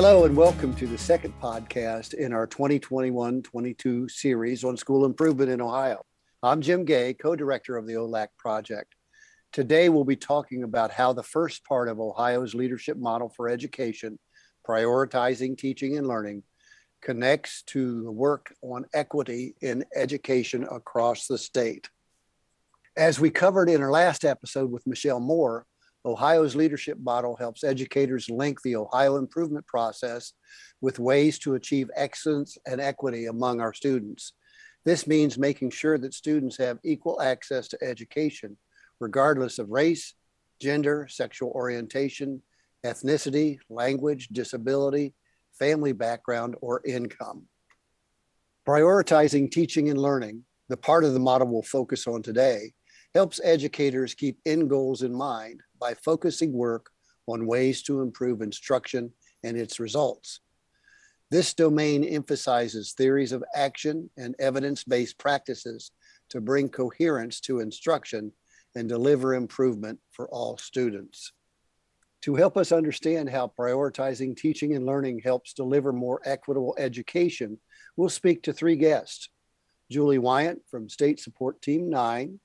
Hello, and welcome to the second podcast in our 2021 22 series on school improvement in Ohio. I'm Jim Gay, co director of the OLAC project. Today, we'll be talking about how the first part of Ohio's leadership model for education, prioritizing teaching and learning, connects to the work on equity in education across the state. As we covered in our last episode with Michelle Moore, Ohio's leadership model helps educators link the Ohio improvement process with ways to achieve excellence and equity among our students. This means making sure that students have equal access to education, regardless of race, gender, sexual orientation, ethnicity, language, disability, family background, or income. Prioritizing teaching and learning, the part of the model we'll focus on today, helps educators keep end goals in mind by focusing work on ways to improve instruction and its results. This domain emphasizes theories of action and evidence based practices to bring coherence to instruction and deliver improvement for all students. To help us understand how prioritizing teaching and learning helps deliver more equitable education, we'll speak to three guests Julie Wyant from State Support Team 9,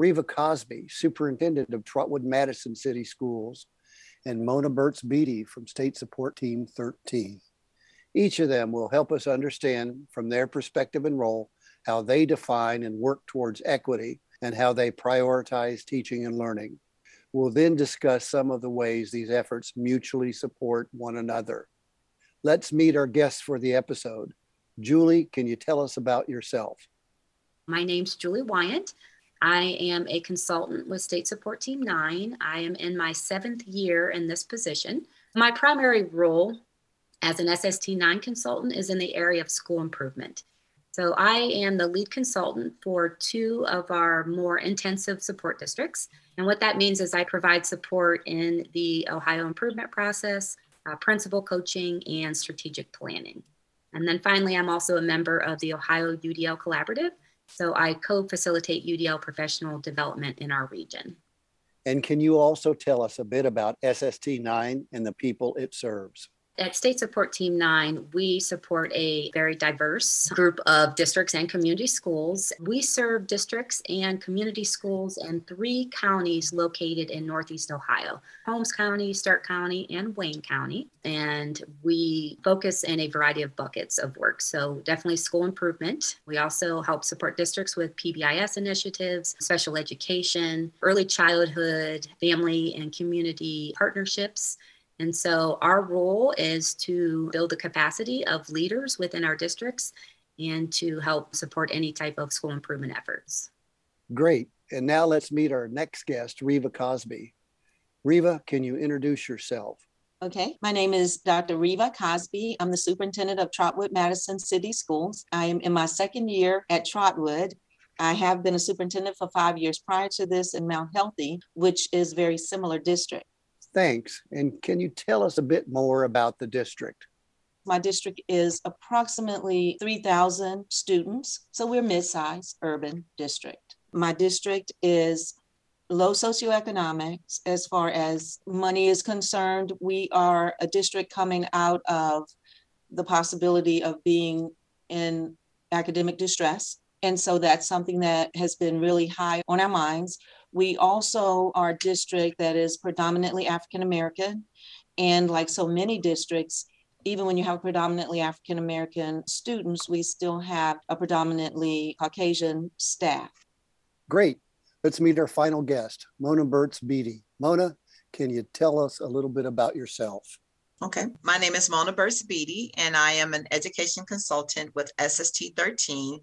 Reva Cosby, Superintendent of Trotwood Madison City Schools, and Mona Burtz Beatty from State Support Team 13. Each of them will help us understand from their perspective and role how they define and work towards equity and how they prioritize teaching and learning. We'll then discuss some of the ways these efforts mutually support one another. Let's meet our guests for the episode. Julie, can you tell us about yourself? My name's Julie Wyant. I am a consultant with State Support Team 9. I am in my seventh year in this position. My primary role as an SST 9 consultant is in the area of school improvement. So I am the lead consultant for two of our more intensive support districts. And what that means is I provide support in the Ohio improvement process, uh, principal coaching, and strategic planning. And then finally, I'm also a member of the Ohio UDL Collaborative, so I co facilitate UDL professional development in our region. And can you also tell us a bit about SST 9 and the people it serves? At State Support Team 9, we support a very diverse group of districts and community schools. We serve districts and community schools in three counties located in Northeast Ohio Holmes County, Stark County, and Wayne County. And we focus in a variety of buckets of work. So, definitely school improvement. We also help support districts with PBIS initiatives, special education, early childhood, family and community partnerships and so our role is to build the capacity of leaders within our districts and to help support any type of school improvement efforts. Great. And now let's meet our next guest, Reva Cosby. Reva, can you introduce yourself? Okay, my name is Dr. Reva Cosby. I'm the superintendent of Trotwood Madison City Schools. I am in my second year at Trotwood. I have been a superintendent for five years prior to this in Mount Healthy, which is very similar district. Thanks. And can you tell us a bit more about the district? My district is approximately 3,000 students, so we're mid-sized urban district. My district is low socioeconomics as far as money is concerned. We are a district coming out of the possibility of being in academic distress. And so that's something that has been really high on our minds. We also are a district that is predominantly African American. And like so many districts, even when you have predominantly African American students, we still have a predominantly Caucasian staff. Great. Let's meet our final guest, Mona Burtz Beatty. Mona, can you tell us a little bit about yourself? Okay. My name is Mona Burtz Beatty, and I am an education consultant with SST 13.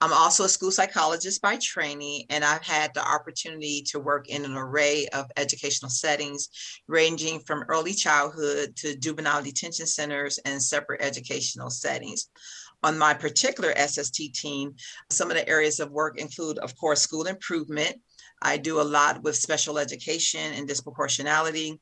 I'm also a school psychologist by training, and I've had the opportunity to work in an array of educational settings, ranging from early childhood to juvenile detention centers and separate educational settings. On my particular SST team, some of the areas of work include, of course, school improvement. I do a lot with special education and disproportionality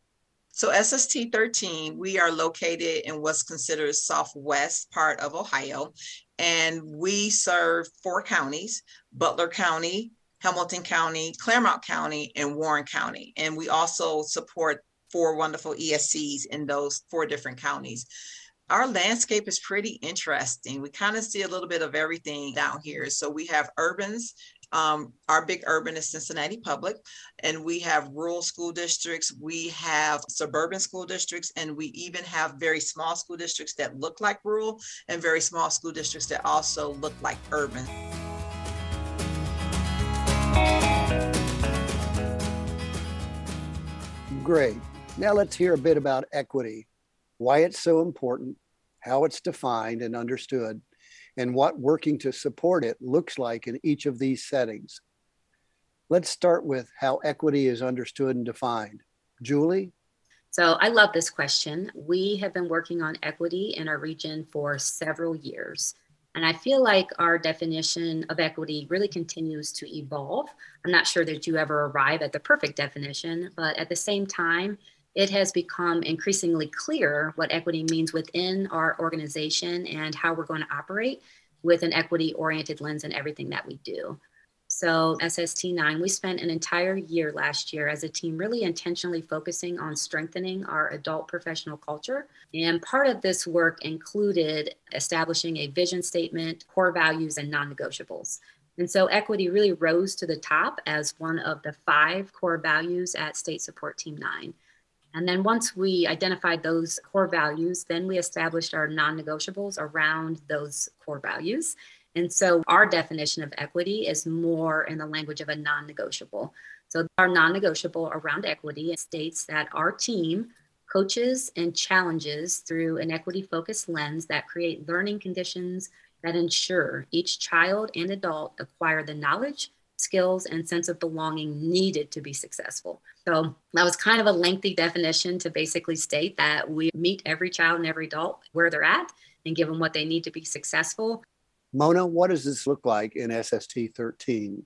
so SST 13, we are located in what's considered southwest part of Ohio, and we serve four counties, Butler County, Hamilton County, Clermont County, and Warren County. And we also support four wonderful ESCs in those four different counties our landscape is pretty interesting. We kind of see a little bit of everything down here. So we have urbans. Um, our big urban is Cincinnati Public, and we have rural school districts. We have suburban school districts, and we even have very small school districts that look like rural, and very small school districts that also look like urban. Great. Now let's hear a bit about equity why it's so important, how it's defined and understood, and what working to support it looks like in each of these settings. Let's start with how equity is understood and defined. Julie? So I love this question. We have been working on equity in our region for several years. And I feel like our definition of equity really continues to evolve. I'm not sure that you ever arrive at the perfect definition, but at the same time, it has become increasingly clear what equity means within our organization and how we're going to operate with an equity oriented lens in everything that we do. So, SST9, we spent an entire year last year as a team really intentionally focusing on strengthening our adult professional culture. And part of this work included establishing a vision statement, core values, and non negotiables. And so, equity really rose to the top as one of the five core values at State Support Team 9. And then once we identified those core values, then we established our non negotiables around those core values. And so our definition of equity is more in the language of a non negotiable. So our non negotiable around equity states that our team coaches and challenges through an equity focused lens that create learning conditions that ensure each child and adult acquire the knowledge, skills, and sense of belonging needed to be successful. So that was kind of a lengthy definition to basically state that we meet every child and every adult where they're at and give them what they need to be successful. Mona, what does this look like in SST 13?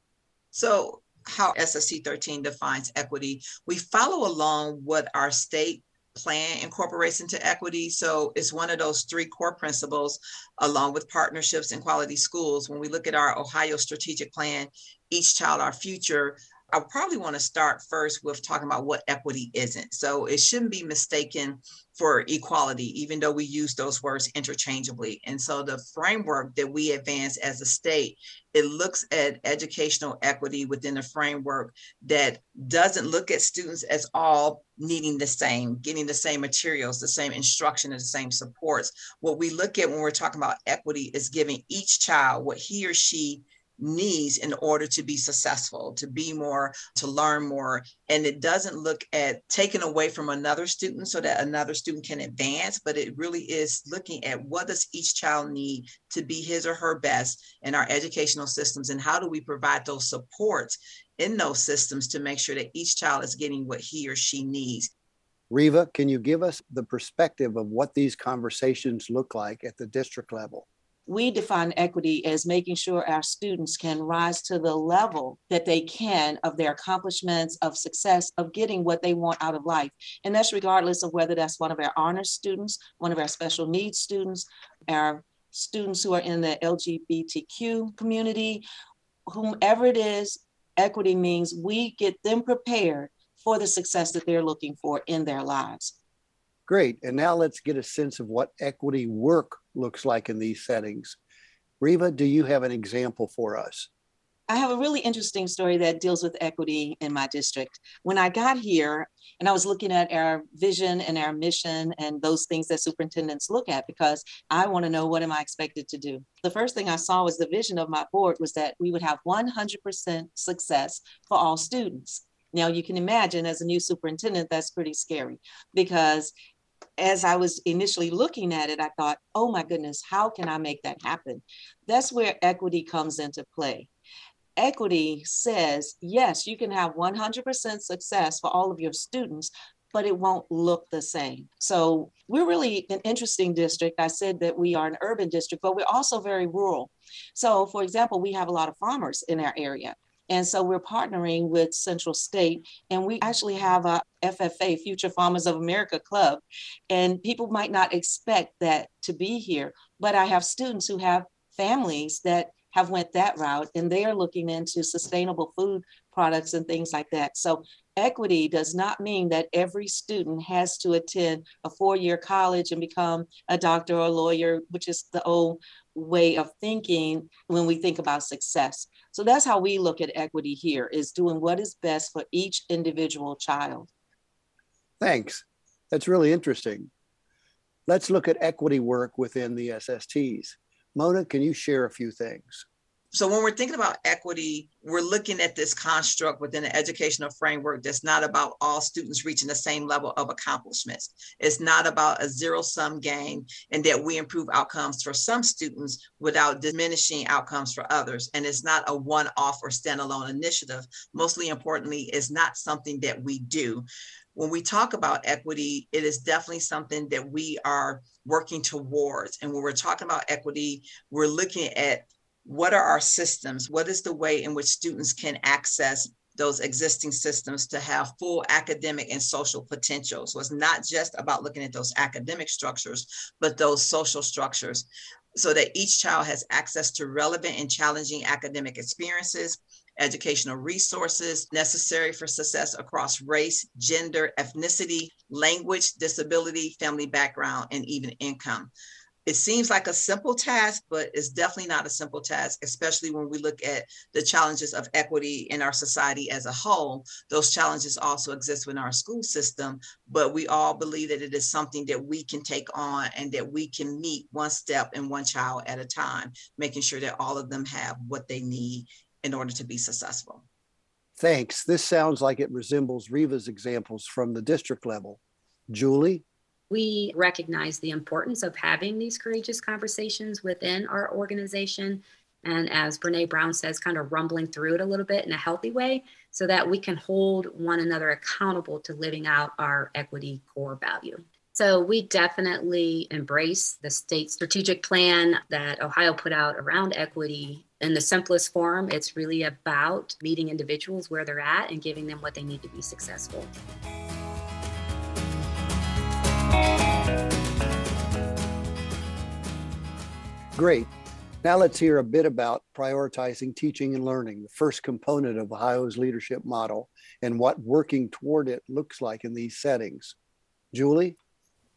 So, how SST 13 defines equity, we follow along what our state plan incorporates into equity. So it's one of those three core principles, along with partnerships and quality schools. When we look at our Ohio strategic plan, Each Child Our Future, I probably want to start first with talking about what equity isn't. So it shouldn't be mistaken for equality, even though we use those words interchangeably. And so the framework that we advance as a state, it looks at educational equity within a framework that doesn't look at students as all needing the same, getting the same materials, the same instruction, and the same supports. What we look at when we're talking about equity is giving each child what he or she needs in order to be successful, to be more, to learn more. And it doesn't look at taking away from another student so that another student can advance, but it really is looking at what does each child need to be his or her best in our educational systems and how do we provide those supports in those systems to make sure that each child is getting what he or she needs. Reva, can you give us the perspective of what these conversations look like at the district level? We define equity as making sure our students can rise to the level that they can of their accomplishments, of success, of getting what they want out of life. And that's regardless of whether that's one of our honors students, one of our special needs students, our students who are in the LGBTQ community, whomever it is, equity means we get them prepared for the success that they're looking for in their lives. Great. And now let's get a sense of what equity work looks like in these settings. Reva, do you have an example for us? I have a really interesting story that deals with equity in my district. When I got here and I was looking at our vision and our mission and those things that superintendents look at because I want to know what am I expected to do. The first thing I saw was the vision of my board was that we would have 100% success for all students. Now you can imagine as a new superintendent that's pretty scary because as I was initially looking at it, I thought, oh my goodness, how can I make that happen? That's where equity comes into play. Equity says, yes, you can have 100% success for all of your students, but it won't look the same. So we're really an interesting district. I said that we are an urban district, but we're also very rural. So, for example, we have a lot of farmers in our area. And so we're partnering with Central State, and we actually have a FFA, Future Farmers of America Club. And people might not expect that to be here, but I have students who have families that have went that route and they are looking into sustainable food products and things like that. So equity does not mean that every student has to attend a four-year college and become a doctor or a lawyer, which is the old way of thinking when we think about success. So that's how we look at equity here is doing what is best for each individual child. Thanks. That's really interesting. Let's look at equity work within the SSTs. Mona, can you share a few things? So when we're thinking about equity, we're looking at this construct within an educational framework that's not about all students reaching the same level of accomplishments. It's not about a zero sum game and that we improve outcomes for some students without diminishing outcomes for others. And it's not a one off or standalone initiative. Mostly importantly, it's not something that we do when we talk about equity, it is definitely something that we are working towards. And when we're talking about equity, we're looking at what are our systems? What is the way in which students can access those existing systems to have full academic and social potential? So it's not just about looking at those academic structures, but those social structures so that each child has access to relevant and challenging academic experiences, educational resources necessary for success across race, gender, ethnicity, language, disability, family background, and even income it seems like a simple task, but it's definitely not a simple task, especially when we look at the challenges of equity in our society as a whole. Those challenges also exist within our school system, but we all believe that it is something that we can take on and that we can meet one step and one child at a time, making sure that all of them have what they need in order to be successful. Thanks. This sounds like it resembles Reva's examples from the district level. Julie? We recognize the importance of having these courageous conversations within our organization. And as Brene Brown says, kind of rumbling through it a little bit in a healthy way so that we can hold one another accountable to living out our equity core value. So we definitely embrace the state strategic plan that Ohio put out around equity. In the simplest form, it's really about meeting individuals where they're at and giving them what they need to be successful. Great. Now let's hear a bit about prioritizing teaching and learning, the first component of Ohio's leadership model, and what working toward it looks like in these settings. Julie?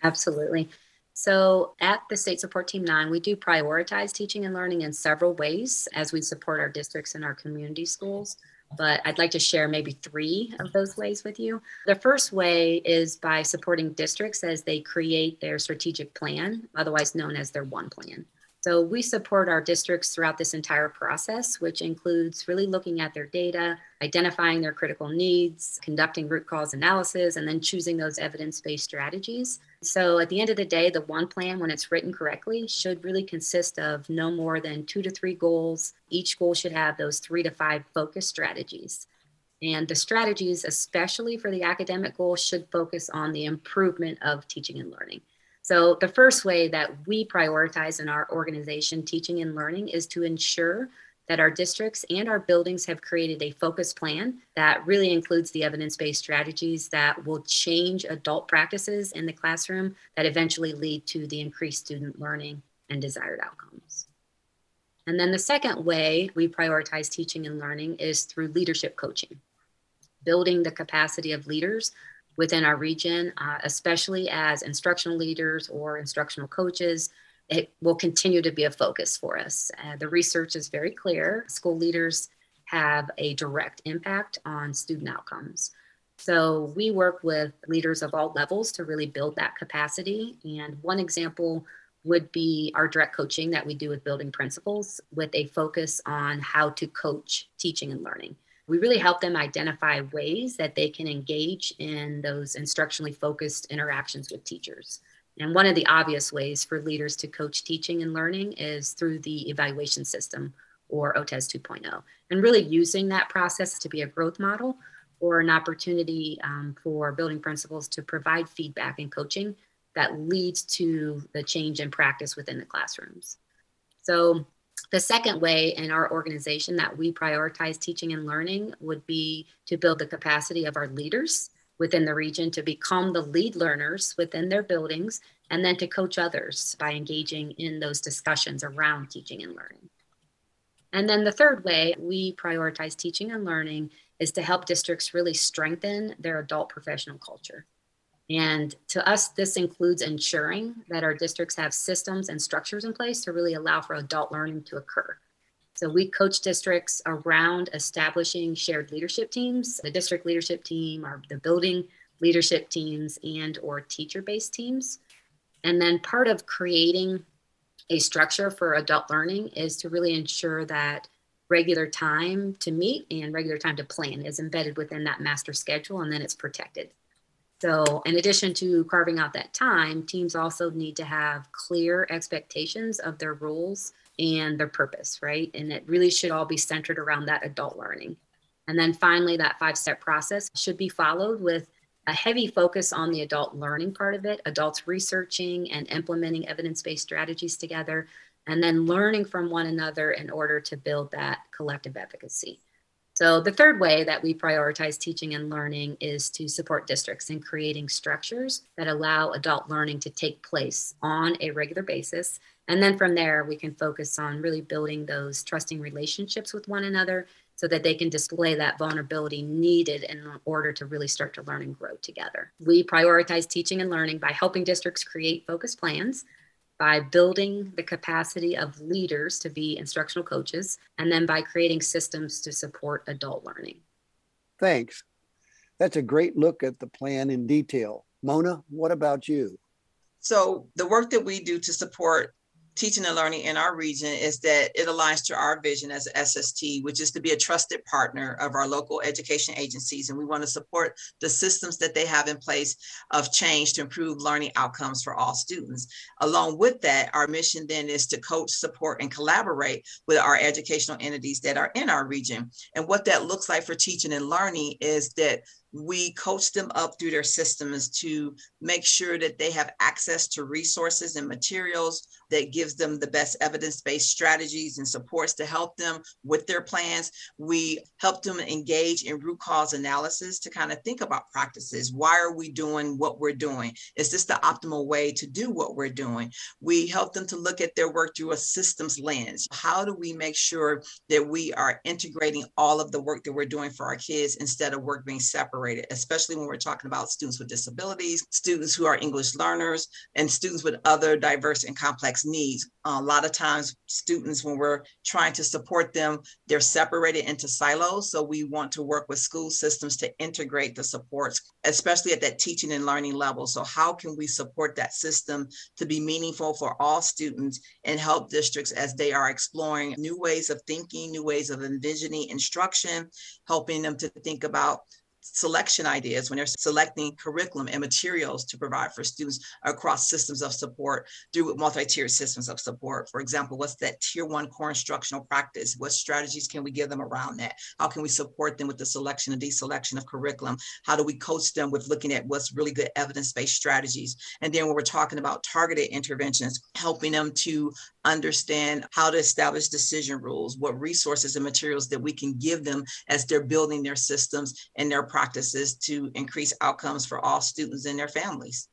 Absolutely. So at the State Support Team 9, we do prioritize teaching and learning in several ways as we support our districts and our community schools but I'd like to share maybe three of those ways with you. The first way is by supporting districts as they create their strategic plan, otherwise known as their one plan. So we support our districts throughout this entire process, which includes really looking at their data, identifying their critical needs, conducting root cause analysis, and then choosing those evidence based strategies. So at the end of the day, the one plan, when it's written correctly, should really consist of no more than two to three goals. Each goal should have those three to five focus strategies. And the strategies, especially for the academic goals, should focus on the improvement of teaching and learning. So, the first way that we prioritize in our organization, teaching and learning, is to ensure that our districts and our buildings have created a focused plan that really includes the evidence based strategies that will change adult practices in the classroom that eventually lead to the increased student learning and desired outcomes. And then the second way we prioritize teaching and learning is through leadership coaching, building the capacity of leaders within our region, uh, especially as instructional leaders or instructional coaches. It will continue to be a focus for us. Uh, the research is very clear. School leaders have a direct impact on student outcomes. So we work with leaders of all levels to really build that capacity. And one example would be our direct coaching that we do with building principals with a focus on how to coach teaching and learning we really help them identify ways that they can engage in those instructionally focused interactions with teachers. And one of the obvious ways for leaders to coach teaching and learning is through the evaluation system or OTES 2.0, and really using that process to be a growth model or an opportunity um, for building principals to provide feedback and coaching that leads to the change in practice within the classrooms. So the second way in our organization that we prioritize teaching and learning would be to build the capacity of our leaders within the region to become the lead learners within their buildings and then to coach others by engaging in those discussions around teaching and learning. And then the third way we prioritize teaching and learning is to help districts really strengthen their adult professional culture. And to us, this includes ensuring that our districts have systems and structures in place to really allow for adult learning to occur. So we coach districts around establishing shared leadership teams, the district leadership team, or the building leadership teams, and or teacher-based teams. And then part of creating a structure for adult learning is to really ensure that regular time to meet and regular time to plan is embedded within that master schedule and then it's protected. So, in addition to carving out that time, teams also need to have clear expectations of their roles and their purpose, right? And it really should all be centered around that adult learning. And then finally, that five step process should be followed with a heavy focus on the adult learning part of it, adults researching and implementing evidence based strategies together, and then learning from one another in order to build that collective efficacy. So, the third way that we prioritize teaching and learning is to support districts in creating structures that allow adult learning to take place on a regular basis. And then from there, we can focus on really building those trusting relationships with one another so that they can display that vulnerability needed in order to really start to learn and grow together. We prioritize teaching and learning by helping districts create focused plans by building the capacity of leaders to be instructional coaches, and then by creating systems to support adult learning. Thanks. That's a great look at the plan in detail. Mona, what about you? So, the work that we do to support teaching and learning in our region is that it aligns to our vision as SST, which is to be a trusted partner of our local education agencies. And we want to support the systems that they have in place of change to improve learning outcomes for all students. Along with that, our mission then is to coach, support, and collaborate with our educational entities that are in our region. And what that looks like for teaching and learning is that we coach them up through their systems to make sure that they have access to resources and materials that gives them the best evidence-based strategies and supports to help them with their plans. We help them engage in root cause analysis to kind of think about practices. Why are we doing what we're doing? Is this the optimal way to do what we're doing? We help them to look at their work through a systems lens. How do we make sure that we are integrating all of the work that we're doing for our kids instead of work being separated especially when we're talking about students with disabilities, students who are English learners, and students with other diverse and complex needs. Uh, a lot of times, students, when we're trying to support them, they're separated into silos. So we want to work with school systems to integrate the supports, especially at that teaching and learning level. So, how can we support that system to be meaningful for all students and help districts as they are exploring new ways of thinking, new ways of envisioning instruction, helping them to think about selection ideas when they're selecting curriculum and materials to provide for students across systems of support through multi-tiered systems of support. For example, what's that tier one core instructional practice? What strategies can we give them around that? How can we support them with the selection and deselection of curriculum? How do we coach them with looking at what's really good evidence-based strategies? And then when we're talking about targeted interventions, helping them to understand how to establish decision rules, what resources and materials that we can give them as they're building their systems and their practices to increase outcomes for all students and their families.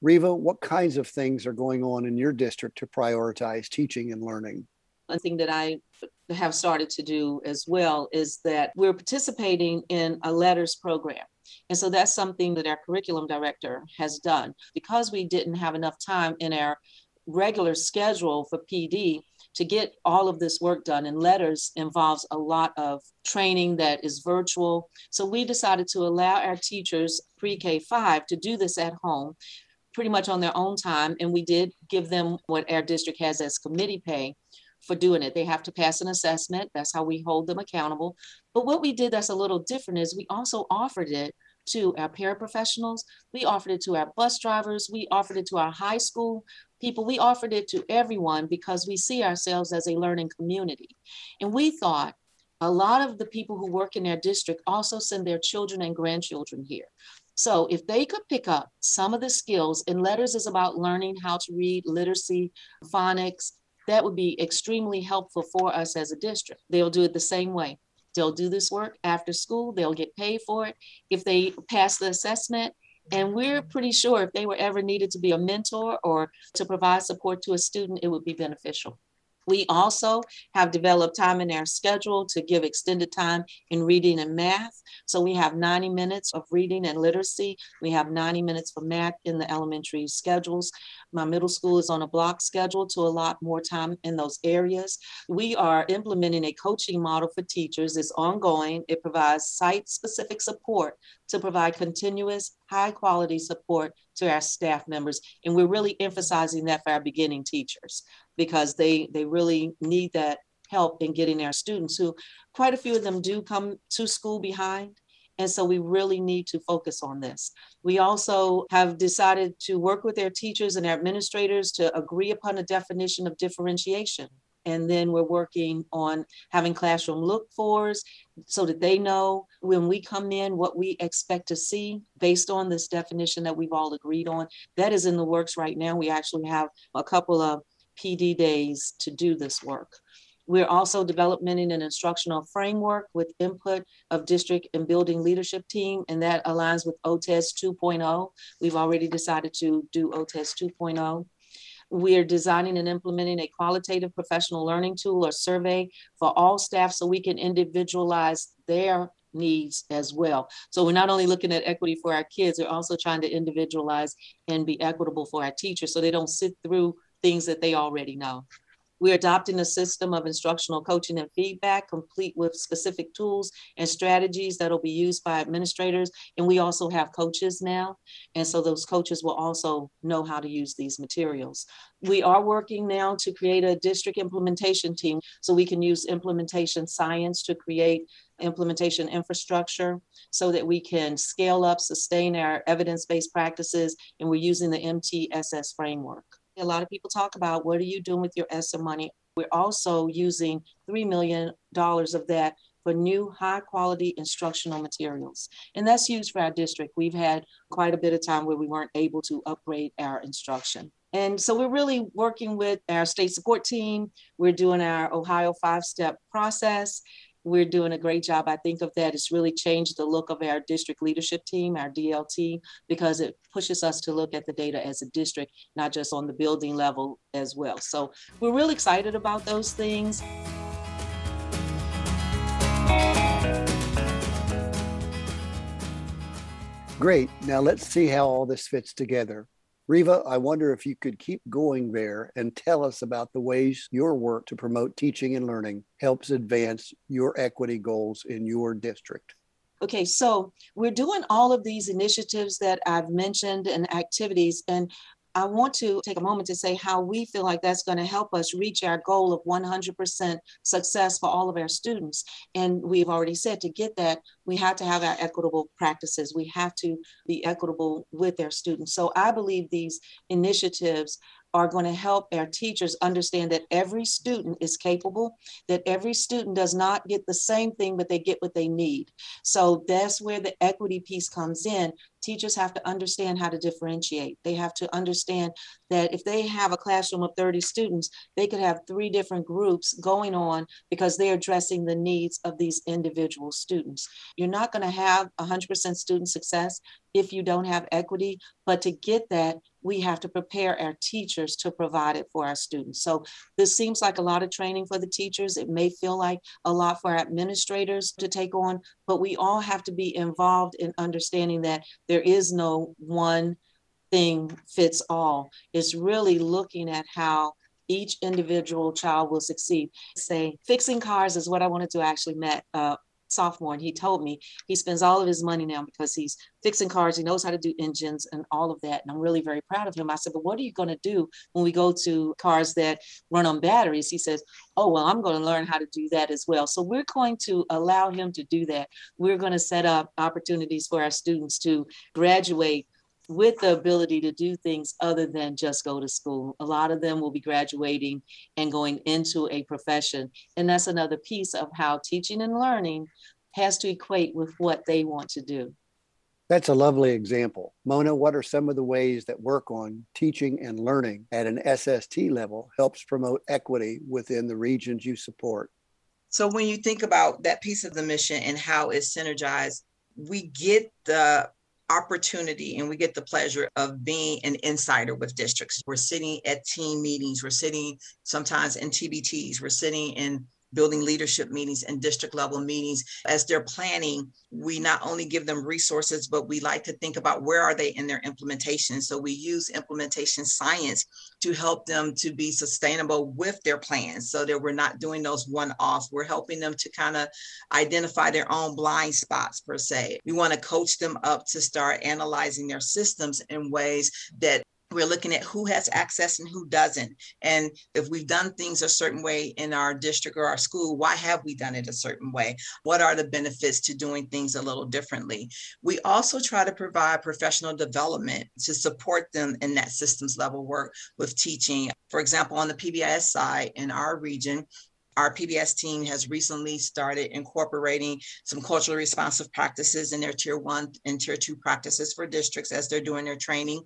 Reva, what kinds of things are going on in your district to prioritize teaching and learning? One thing that I have started to do as well is that we're participating in a LETRS program. And so that's something that our curriculum director has done. Because we didn't have enough time in our regular schedule for PD to get all of this work done. And LETRS involves a lot of training that is virtual. So we decided to allow our teachers pre K 5 to do this at home pretty much on their own time. And we did give them what our district has as committee pay for doing it. They have to pass an assessment. That's how we hold them accountable. But what we did that's a little different is we also offered it to our paraprofessionals. We offered it to our bus drivers. We offered it to our high school people. We offered it to everyone because we see ourselves as a learning community. And we thought a lot of the people who work in their district also send their children and grandchildren here. So if they could pick up some of the skills, and LETRS is about learning how to read, literacy, phonics, that would be extremely helpful for us as a district. They'll do it the same way. They'll do this work after school, they'll get paid for it. If they pass the assessment, and we're pretty sure if they were ever needed to be a mentor or to provide support to a student, it would be beneficial. We also have developed time in our schedule to give extended time in reading and math. So we have 90 minutes of reading and literacy. We have 90 minutes for math in the elementary schedules. My middle school is on a block schedule to allot more time in those areas. We are implementing a coaching model for teachers. It's ongoing. It provides site specific support to provide continuous, high quality support to our staff members. And we're really emphasizing that for our beginning teachers because they, they really need that help in getting our students who quite a few of them do come to school behind. And so we really need to focus on this. We also have decided to work with their teachers and our administrators to agree upon a definition of differentiation. And then we're working on having classroom look fors so that they know when we come in what we expect to see based on this definition that we've all agreed on. That is in the works right now. We actually have a couple of PD days to do this work. We're also developing an instructional framework with input of district and building leadership team, and that aligns with OTES 2.0. We've already decided to do OTES 2.0. We are designing and implementing a qualitative professional learning tool or survey for all staff so we can individualize their needs as well. So we're not only looking at equity for our kids, we're also trying to individualize and be equitable for our teachers so they don't sit through things that they already know. We're adopting a system of instructional coaching and feedback, complete with specific tools and strategies that'll be used by administrators. And we also have coaches now. And so those coaches will also know how to use these materials. We are working now to create a district implementation team so we can use implementation science to create implementation infrastructure so that we can scale up, sustain our evidence based practices, and we're using the MTSS framework. A lot of people talk about what are you doing with your ESSER money? We're also using $3 million of that for new high quality instructional materials. And that's huge for our district. We've had quite a bit of time where we weren't able to upgrade our instruction. And so we're really working with our state support team. We're doing our Ohio five step process we're doing a great job. I think of that. It's really changed the look of our district leadership team, our DLT, because it pushes us to look at the data as a district, not just on the building level as well. So we're really excited about those things. Great. Now let's see how all this fits together. Reva, I wonder if you could keep going there and tell us about the ways your work to promote teaching and learning helps advance your equity goals in your district. Okay, so we're doing all of these initiatives that I've mentioned and activities, and I want to take a moment to say how we feel like that's going to help us reach our goal of 100% success for all of our students. And we've already said to get that, we have to have our equitable practices. We have to be equitable with our students. So I believe these initiatives are going to help our teachers understand that every student is capable, that every student does not get the same thing, but they get what they need. So that's where the equity piece comes in. Teachers have to understand how to differentiate. They have to understand that if they have a classroom of 30 students, they could have three different groups going on because they're addressing the needs of these individual students. You're not going to have 100% student success if you don't have equity, but to get that, we have to prepare our teachers to provide it for our students. So this seems like a lot of training for the teachers. It may feel like a lot for our administrators to take on, but we all have to be involved in understanding that there is no one thing fits all. It's really looking at how each individual child will succeed. Say, fixing cars is what I wanted to actually met, uh, sophomore and he told me he spends all of his money now because he's fixing cars he knows how to do engines and all of that and i'm really very proud of him. I said but what are you going to do when we go to cars that run on batteries? He says oh well i'm going to learn how to do that as well. So we're going to allow him to do that. We're going to set up opportunities for our students to graduate with the ability to do things other than just go to school. A lot of them will be graduating and going into a profession. And that's another piece of how teaching and learning has to equate with what they want to do. That's a lovely example. Mona, what are some of the ways that work on teaching and learning at an SST level helps promote equity within the regions you support? So, when you think about that piece of the mission and how it's synergized, we get the opportunity and we get the pleasure of being an insider with districts. We're sitting at team meetings, we're sitting sometimes in TBTs, we're sitting in building leadership meetings and district level meetings. As they're planning we not only give them resources but we like to think about where are they in their implementation. So we use implementation science to help them to be sustainable with their plans so that we're not doing those one off we're helping them to kind of identify their own blind spots per se. We want to coach them up to start analyzing their systems in ways that we're looking at who has access and who doesn't. And if we've done things a certain way in our district or our school, why have we done it a certain way? What are the benefits to doing things a little differently? We also try to provide professional development to support them in that systems level work with teaching. For example, on the PBIS side in our region, our PBS team has recently started incorporating some culturally responsive practices in their tier one and tier two practices for districts as they're doing their training.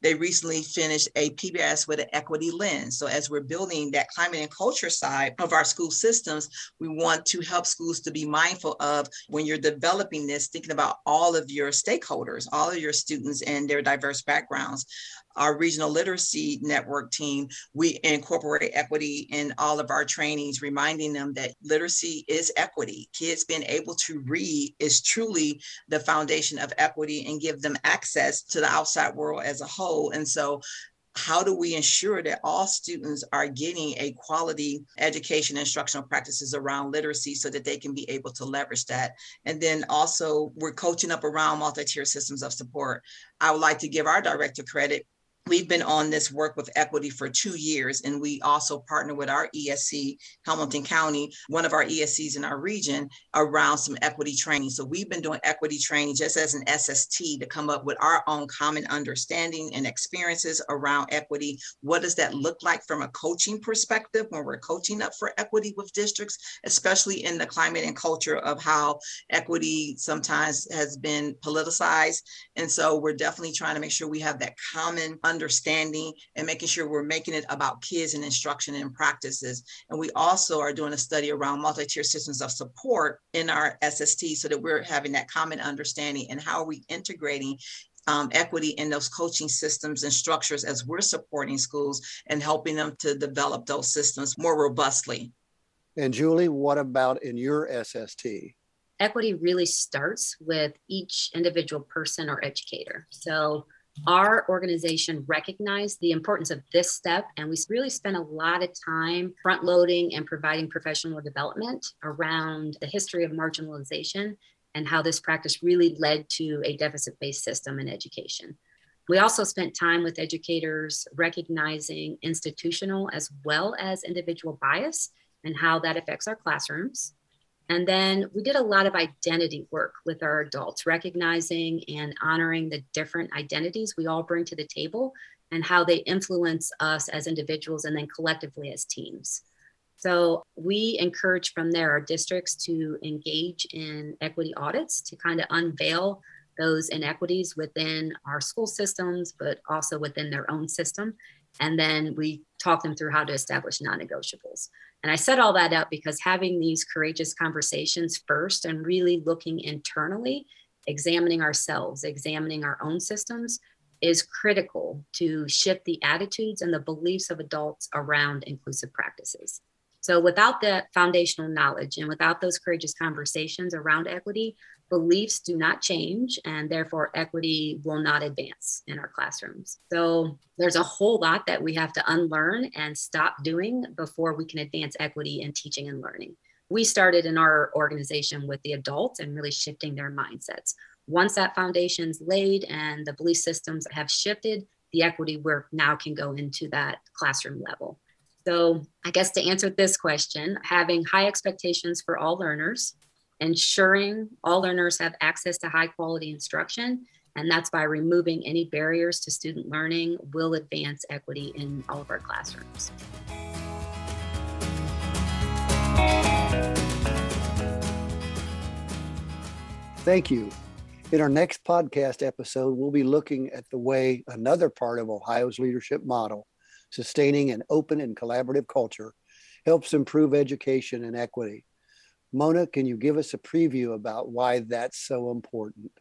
They recently finished a PBS with an equity lens. So as we're building that climate and culture side of our school systems, we want to help schools to be mindful of when you're developing this, thinking about all of your stakeholders, all of your students and their diverse backgrounds our regional literacy network team, we incorporate equity in all of our trainings, reminding them that literacy is equity. Kids being able to read is truly the foundation of equity and give them access to the outside world as a whole. And so how do we ensure that all students are getting a quality education instructional practices around literacy so that they can be able to leverage that and then also we're coaching up around multi-tier systems of support i would like to give our director credit We've been on this work with equity for two years, and we also partner with our ESC, Hamilton County, one of our ESCs in our region, around some equity training. So we've been doing equity training just as an SST to come up with our own common understanding and experiences around equity. What does that look like from a coaching perspective when we're coaching up for equity with districts, especially in the climate and culture of how equity sometimes has been politicized? And so we're definitely trying to make sure we have that common understanding understanding and making sure we're making it about kids and instruction and practices. And we also are doing a study around multi-tier systems of support in our SST so that we're having that common understanding and how are we integrating um, equity in those coaching systems and structures as we're supporting schools and helping them to develop those systems more robustly. And Julie, what about in your SST? Equity really starts with each individual person or educator. So our organization recognized the importance of this step, and we really spent a lot of time front loading and providing professional development around the history of marginalization and how this practice really led to a deficit based system in education. We also spent time with educators recognizing institutional as well as individual bias and how that affects our classrooms. And then we did a lot of identity work with our adults, recognizing and honoring the different identities we all bring to the table and how they influence us as individuals and then collectively as teams. So we encourage from there our districts to engage in equity audits to kind of unveil those inequities within our school systems, but also within their own system. And then we talk them through how to establish non negotiables. And I set all that up because having these courageous conversations first and really looking internally, examining ourselves, examining our own systems is critical to shift the attitudes and the beliefs of adults around inclusive practices. So, without that foundational knowledge and without those courageous conversations around equity, beliefs do not change and therefore equity will not advance in our classrooms. So there's a whole lot that we have to unlearn and stop doing before we can advance equity in teaching and learning. We started in our organization with the adults and really shifting their mindsets. Once that foundation's laid and the belief systems have shifted, the equity work now can go into that classroom level. So, I guess to answer this question, having high expectations for all learners, ensuring all learners have access to high quality instruction. And that's by removing any barriers to student learning will advance equity in all of our classrooms. Thank you. In our next podcast episode, we'll be looking at the way another part of Ohio's leadership model, sustaining an open and collaborative culture, helps improve education and equity. Mona, can you give us a preview about why that's so important?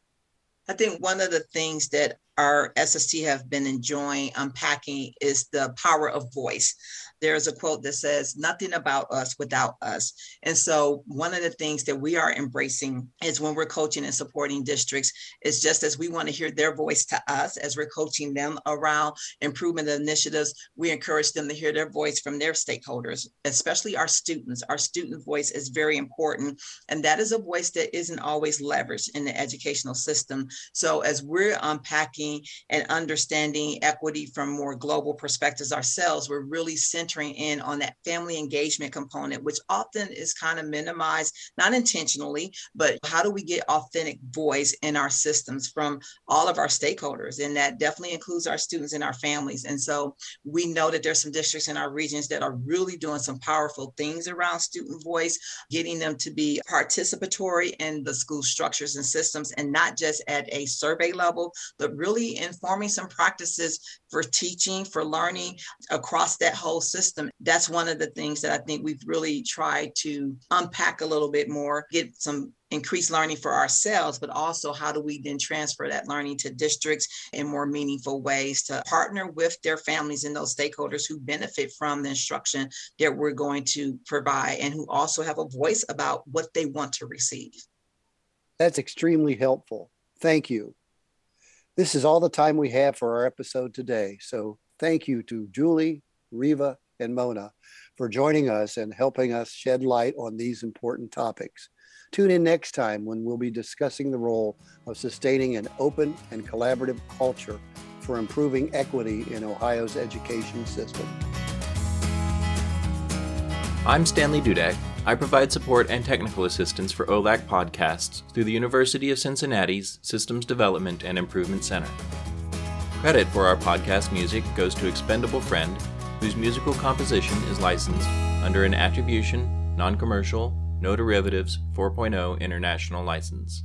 I think one of the things that our SST have been enjoying unpacking is the power of voice there's a quote that says, Nothing about us without us. And so, one of the things that we are embracing is when we're coaching and supporting districts, is just as we want to hear their voice to us as we're coaching them around improvement initiatives, we encourage them to hear their voice from their stakeholders, especially our students. Our student voice is very important. And that is a voice that isn't always leveraged in the educational system. So, as we're unpacking and understanding equity from more global perspectives ourselves, we're really centering in on that family engagement component, which often is kind of minimized, not intentionally, but how do we get authentic voice in our systems from all of our stakeholders? And that definitely includes our students and our families. And so we know that there's some districts in our regions that are really doing some powerful things around student voice, getting them to be participatory in the school structures and systems, and not just at a survey level, but really informing some practices for teaching, for learning across that whole system. That's one of the things that I think we've really tried to unpack a little bit more, get some increased learning for ourselves, but also how do we then transfer that learning to districts in more meaningful ways to partner with their families and those stakeholders who benefit from the instruction that we're going to provide and who also have a voice about what they want to receive. That's extremely helpful. Thank you. This is all the time we have for our episode today. So thank you to Julie, Reva, and Mona for joining us and helping us shed light on these important topics. Tune in next time when we'll be discussing the role of sustaining an open and collaborative culture for improving equity in Ohio's education system. I'm Stanley Dudek. I provide support and technical assistance for OLAC podcasts through the University of Cincinnati's Systems Development and Improvement Center. Credit for our podcast music goes to Expendable Friend whose musical composition is licensed under an Attribution, Non Commercial, No Derivatives 4.0 International License.